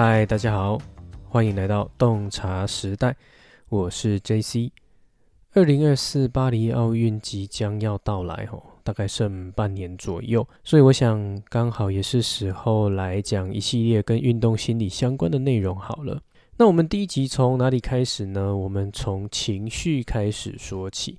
嗨，大家好，欢迎来到洞察时代，我是 JC。二零二四巴黎奥运即将要到来吼，大概剩半年左右，所以我想刚好也是时候来讲一系列跟运动心理相关的内容好了。那我们第一集从哪里开始呢？我们从情绪开始说起。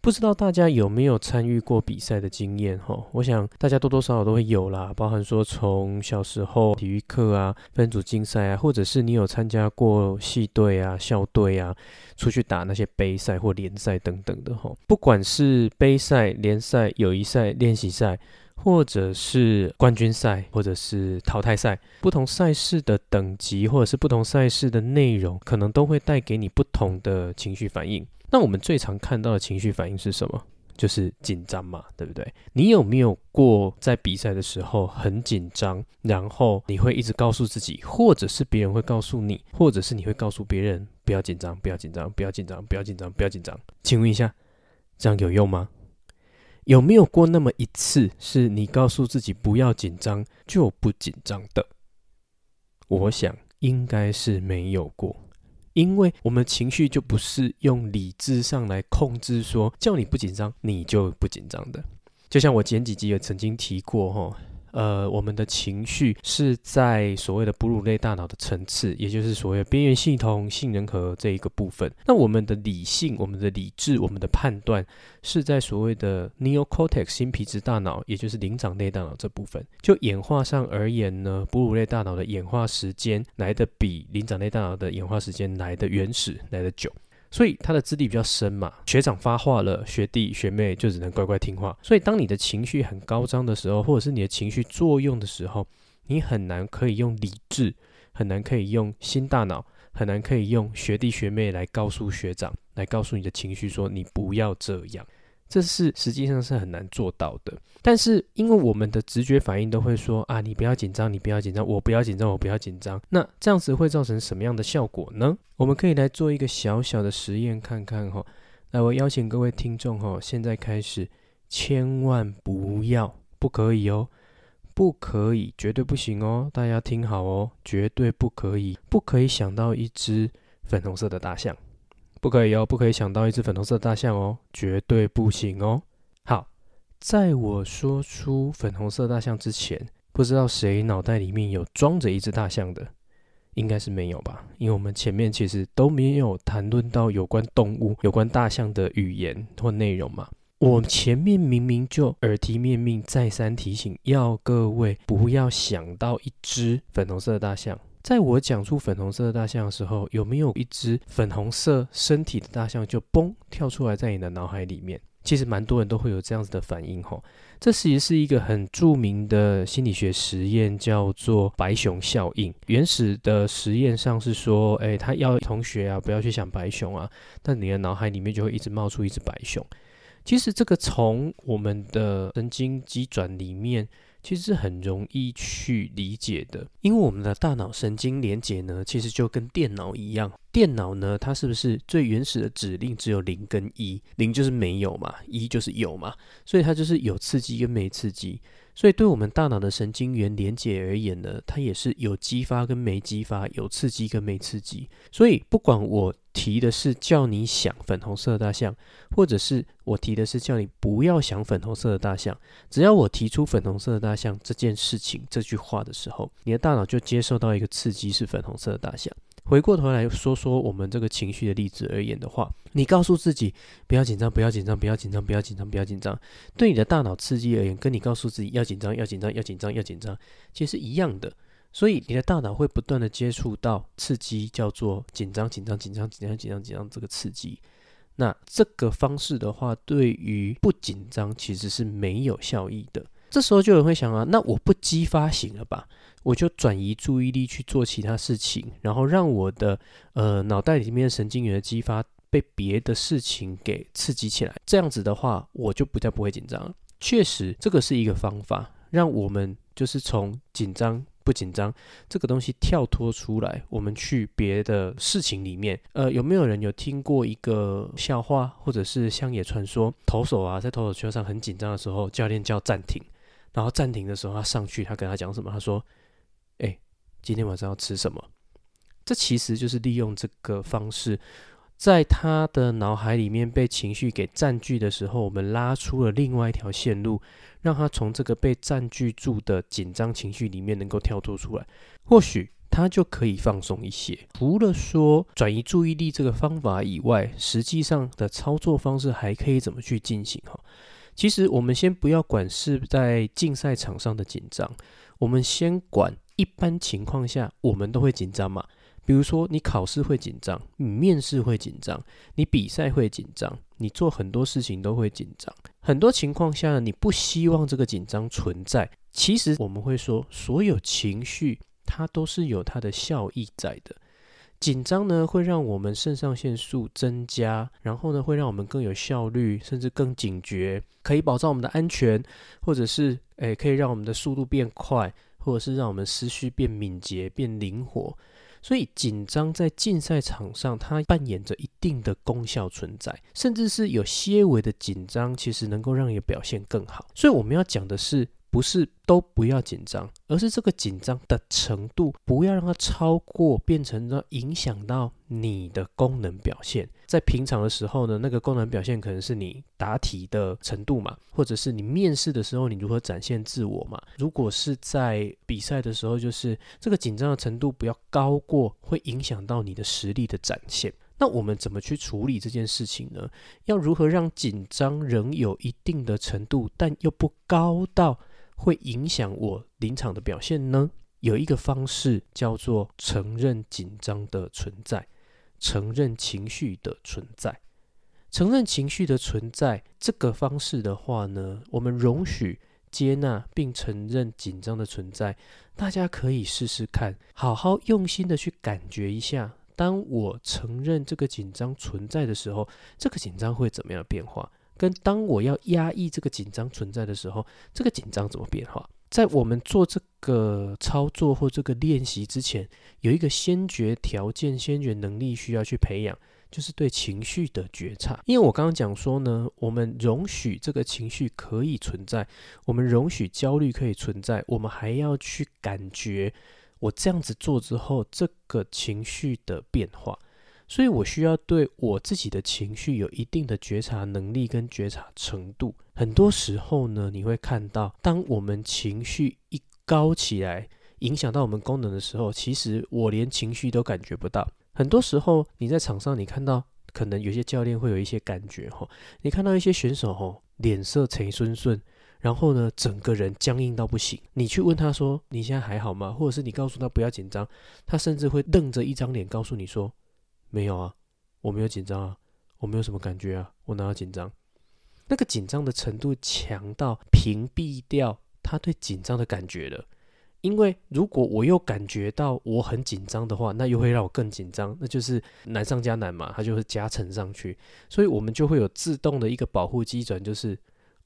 不知道大家有没有参与过比赛的经验？哈，我想大家多多少少都会有啦，包含说从小时候体育课啊、分组竞赛啊，或者是你有参加过系队啊、校队啊，出去打那些杯赛或联赛等等的哈。不管是杯赛、联赛、友谊赛、练习赛，或者是冠军赛，或者是淘汰赛，不同赛事的等级或者是不同赛事的内容，可能都会带给你不同的情绪反应。那我们最常看到的情绪反应是什么？就是紧张嘛，对不对？你有没有过在比赛的时候很紧张，然后你会一直告诉自己，或者是别人会告诉你，或者是你会告诉别人不要紧张，不要紧张，不要紧张，不要紧张，不要紧张。请问一下，这样有用吗？有没有过那么一次，是你告诉自己不要紧张就不紧张的？我想应该是没有过。因为我们情绪就不是用理智上来控制，说叫你不紧张，你就不紧张的。就像我前几集也曾经提过，哈。呃，我们的情绪是在所谓的哺乳类大脑的层次，也就是所谓边缘系统、杏仁核这一个部分。那我们的理性、我们的理智、我们的判断是在所谓的 neocortex 新皮质大脑，也就是灵长类大脑这部分。就演化上而言呢，哺乳类大脑的演化时间来得比灵长类大脑的演化时间来得原始、来得久。所以他的资历比较深嘛，学长发话了，学弟学妹就只能乖乖听话。所以当你的情绪很高涨的时候，或者是你的情绪作用的时候，你很难可以用理智，很难可以用新大脑，很难可以用学弟学妹来告诉学长，来告诉你的情绪说你不要这样。这是实际上是很难做到的，但是因为我们的直觉反应都会说啊，你不要紧张，你不要紧张，我不要紧张，我不要紧张。那这样子会造成什么样的效果呢？我们可以来做一个小小的实验看看哈。来，我邀请各位听众哈，现在开始，千万不要，不可以哦，不可以，绝对不行哦，大家听好哦，绝对不可以，不可以想到一只粉红色的大象。不可以哦，不可以想到一只粉红色大象哦，绝对不行哦。好，在我说出粉红色大象之前，不知道谁脑袋里面有装着一只大象的，应该是没有吧？因为我们前面其实都没有谈论到有关动物、有关大象的语言或内容嘛。我前面明明就耳提面命，再三提醒，要各位不要想到一只粉红色的大象。在我讲出粉红色的大象的时候，有没有一只粉红色身体的大象就嘣跳出来在你的脑海里面？其实蛮多人都会有这样子的反应吼。这其实是一个很著名的心理学实验，叫做白熊效应。原始的实验上是说，哎，他要同学啊不要去想白熊啊，但你的脑海里面就会一直冒出一只白熊。其实这个从我们的神经机转里面。其实很容易去理解的，因为我们的大脑神经连接呢，其实就跟电脑一样。电脑呢，它是不是最原始的指令只有零跟一？零就是没有嘛，一就是有嘛，所以它就是有刺激跟没刺激。所以对我们大脑的神经元连接而言呢，它也是有激发跟没激发，有刺激跟没刺激。所以不管我提的是叫你想粉红色的大象，或者是我提的是叫你不要想粉红色的大象，只要我提出粉红色的大象这件事情这句话的时候，你的大脑就接受到一个刺激是粉红色的大象。回过头来说说我们这个情绪的例子而言的话，你告诉自己不要紧张，不要紧张，不要紧张，不要紧张，不要紧张。对你的大脑刺激而言，跟你告诉自己要紧张，要紧张，要紧张，要紧张，其实是一样的。所以你的大脑会不断的接触到刺激，叫做紧张，紧张，紧张，紧张，紧张，紧张这个刺激。那这个方式的话，对于不紧张其实是没有效益的。这时候就有人会想啊，那我不激发行了吧？我就转移注意力去做其他事情，然后让我的呃脑袋里面的神经元的激发被别的事情给刺激起来。这样子的话，我就不再不会紧张了。确实，这个是一个方法，让我们就是从紧张不紧张这个东西跳脱出来，我们去别的事情里面。呃，有没有人有听过一个笑话，或者是乡野传说？投手啊，在投手丘上很紧张的时候，教练叫暂停。然后暂停的时候，他上去，他跟他讲什么？他说：“今天晚上要吃什么？这其实就是利用这个方式，在他的脑海里面被情绪给占据的时候，我们拉出了另外一条线路，让他从这个被占据住的紧张情绪里面能够跳脱出来，或许他就可以放松一些。除了说转移注意力这个方法以外，实际上的操作方式还可以怎么去进行？哈，其实我们先不要管是在竞赛场上的紧张，我们先管一般情况下我们都会紧张嘛。比如说，你考试会紧张，你面试会紧张，你比赛会紧张，你做很多事情都会紧张。很多情况下呢，你不希望这个紧张存在。其实我们会说，所有情绪它都是有它的效益在的。紧张呢，会让我们肾上腺素增加，然后呢，会让我们更有效率，甚至更警觉，可以保障我们的安全，或者是诶，可以让我们的速度变快，或者是让我们思绪变敏捷、变灵活。所以紧张在竞赛场上，它扮演着一定的功效存在，甚至是有些微的紧张，其实能够让你表现更好。所以我们要讲的是，不是都不要紧张，而是这个紧张的程度不要让它超过，变成了影响到你的功能表现。在平常的时候呢，那个功能表现可能是你答题的程度嘛，或者是你面试的时候你如何展现自我嘛。如果是在比赛的时候，就是这个紧张的程度不要高过，会影响到你的实力的展现。那我们怎么去处理这件事情呢？要如何让紧张仍有一定的程度，但又不高到会影响我临场的表现呢？有一个方式叫做承认紧张的存在，承认情绪的存在，承认情绪的存在。这个方式的话呢，我们容许接纳并承认紧张的存在。大家可以试试看，好好用心的去感觉一下，当我承认这个紧张存在的时候，这个紧张会怎么样变化？跟当我要压抑这个紧张存在的时候，这个紧张怎么变化？在我们做这个操作或这个练习之前，有一个先决条件、先决能力需要去培养，就是对情绪的觉察。因为我刚刚讲说呢，我们容许这个情绪可以存在，我们容许焦虑可以存在，我们还要去感觉我这样子做之后，这个情绪的变化。所以我需要对我自己的情绪有一定的觉察能力跟觉察程度。很多时候呢，你会看到，当我们情绪一高起来，影响到我们功能的时候，其实我连情绪都感觉不到。很多时候你在场上，你看到可能有些教练会有一些感觉哈，你看到一些选手哈，脸色沉顺顺，然后呢，整个人僵硬到不行。你去问他说：“你现在还好吗？”或者是你告诉他不要紧张，他甚至会瞪着一张脸告诉你说。没有啊，我没有紧张啊，我没有什么感觉啊，我哪有紧张？那个紧张的程度强到屏蔽掉他对紧张的感觉了。因为如果我又感觉到我很紧张的话，那又会让我更紧张，那就是难上加难嘛，它就会加成上去。所以我们就会有自动的一个保护机转，就是。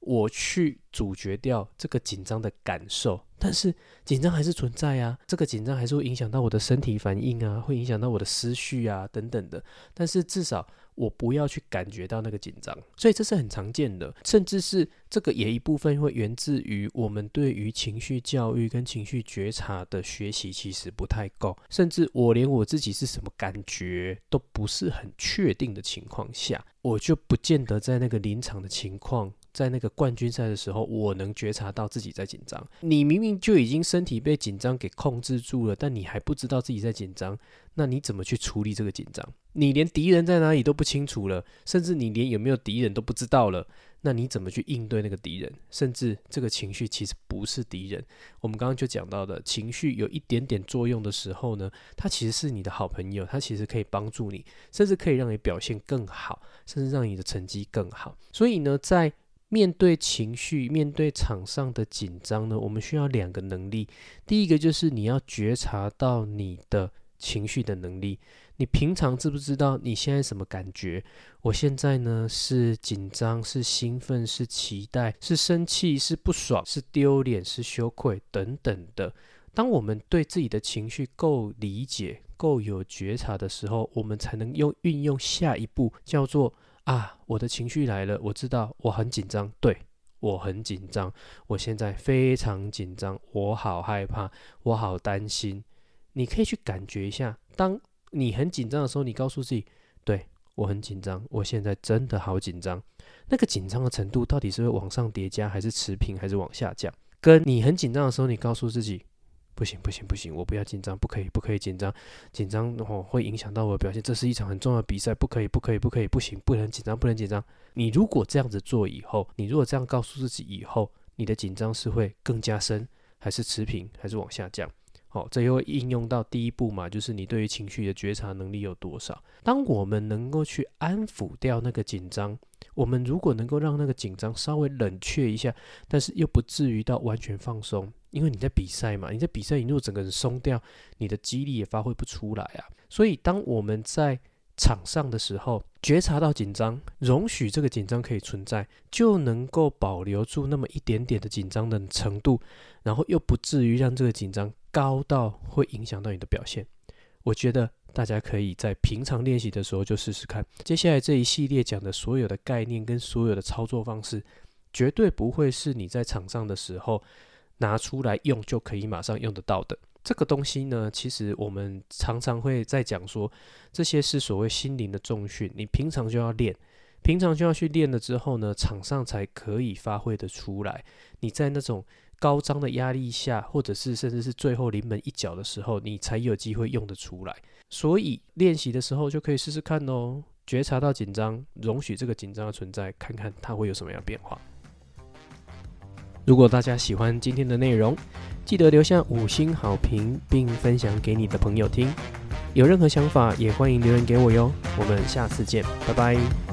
我去阻绝掉这个紧张的感受，但是紧张还是存在啊，这个紧张还是会影响到我的身体反应啊，会影响到我的思绪啊等等的。但是至少我不要去感觉到那个紧张，所以这是很常见的，甚至是这个也一部分会源自于我们对于情绪教育跟情绪觉察的学习其实不太够，甚至我连我自己是什么感觉都不是很确定的情况下，我就不见得在那个临场的情况。在那个冠军赛的时候，我能觉察到自己在紧张。你明明就已经身体被紧张给控制住了，但你还不知道自己在紧张，那你怎么去处理这个紧张？你连敌人在哪里都不清楚了，甚至你连有没有敌人都不知道了，那你怎么去应对那个敌人？甚至这个情绪其实不是敌人。我们刚刚就讲到的，情绪有一点点作用的时候呢，它其实是你的好朋友，它其实可以帮助你，甚至可以让你表现更好，甚至让你的成绩更好。所以呢，在面对情绪，面对场上的紧张呢，我们需要两个能力。第一个就是你要觉察到你的情绪的能力。你平常知不知道你现在什么感觉？我现在呢，是紧张，是兴奋，是期待，是生气，是不爽，是丢脸，是羞愧等等的。当我们对自己的情绪够理解、够有觉察的时候，我们才能用运用下一步，叫做。啊，我的情绪来了，我知道我很紧张，对，我很紧张，我现在非常紧张，我好害怕，我好担心。你可以去感觉一下，当你很紧张的时候，你告诉自己，对，我很紧张，我现在真的好紧张。那个紧张的程度到底是会往上叠加，还是持平，还是往下降？跟你很紧张的时候，你告诉自己，不行不行不行，我不要紧张，不可以不可以紧张，紧张哦会影响到我的表现。这是一场很重要的比赛，不可以不可以不可以不行，不能紧张不能紧张。你如果这样子做以后，你如果这样告诉自己以后，你的紧张是会更加深，还是持平，还是往下降？好，这又会应用到第一步嘛，就是你对于情绪的觉察能力有多少。当我们能够去安抚掉那个紧张，我们如果能够让那个紧张稍微冷却一下，但是又不至于到完全放松，因为你在比赛嘛，你在比赛，你如果整个人松掉，你的肌力也发挥不出来啊。所以，当我们在场上的时候，觉察到紧张，容许这个紧张可以存在，就能够保留住那么一点点的紧张的程度，然后又不至于让这个紧张高到会影响到你的表现。我觉得大家可以在平常练习的时候就试试看。接下来这一系列讲的所有的概念跟所有的操作方式，绝对不会是你在场上的时候拿出来用就可以马上用得到的。这个东西呢，其实我们常常会在讲说，这些是所谓心灵的重训，你平常就要练，平常就要去练了之后呢，场上才可以发挥得出来。你在那种高张的压力下，或者是甚至是最后临门一脚的时候，你才有机会用得出来。所以练习的时候就可以试试看哦，觉察到紧张，容许这个紧张的存在，看看它会有什么样变化。如果大家喜欢今天的内容，记得留下五星好评，并分享给你的朋友听。有任何想法，也欢迎留言给我哟。我们下次见，拜拜。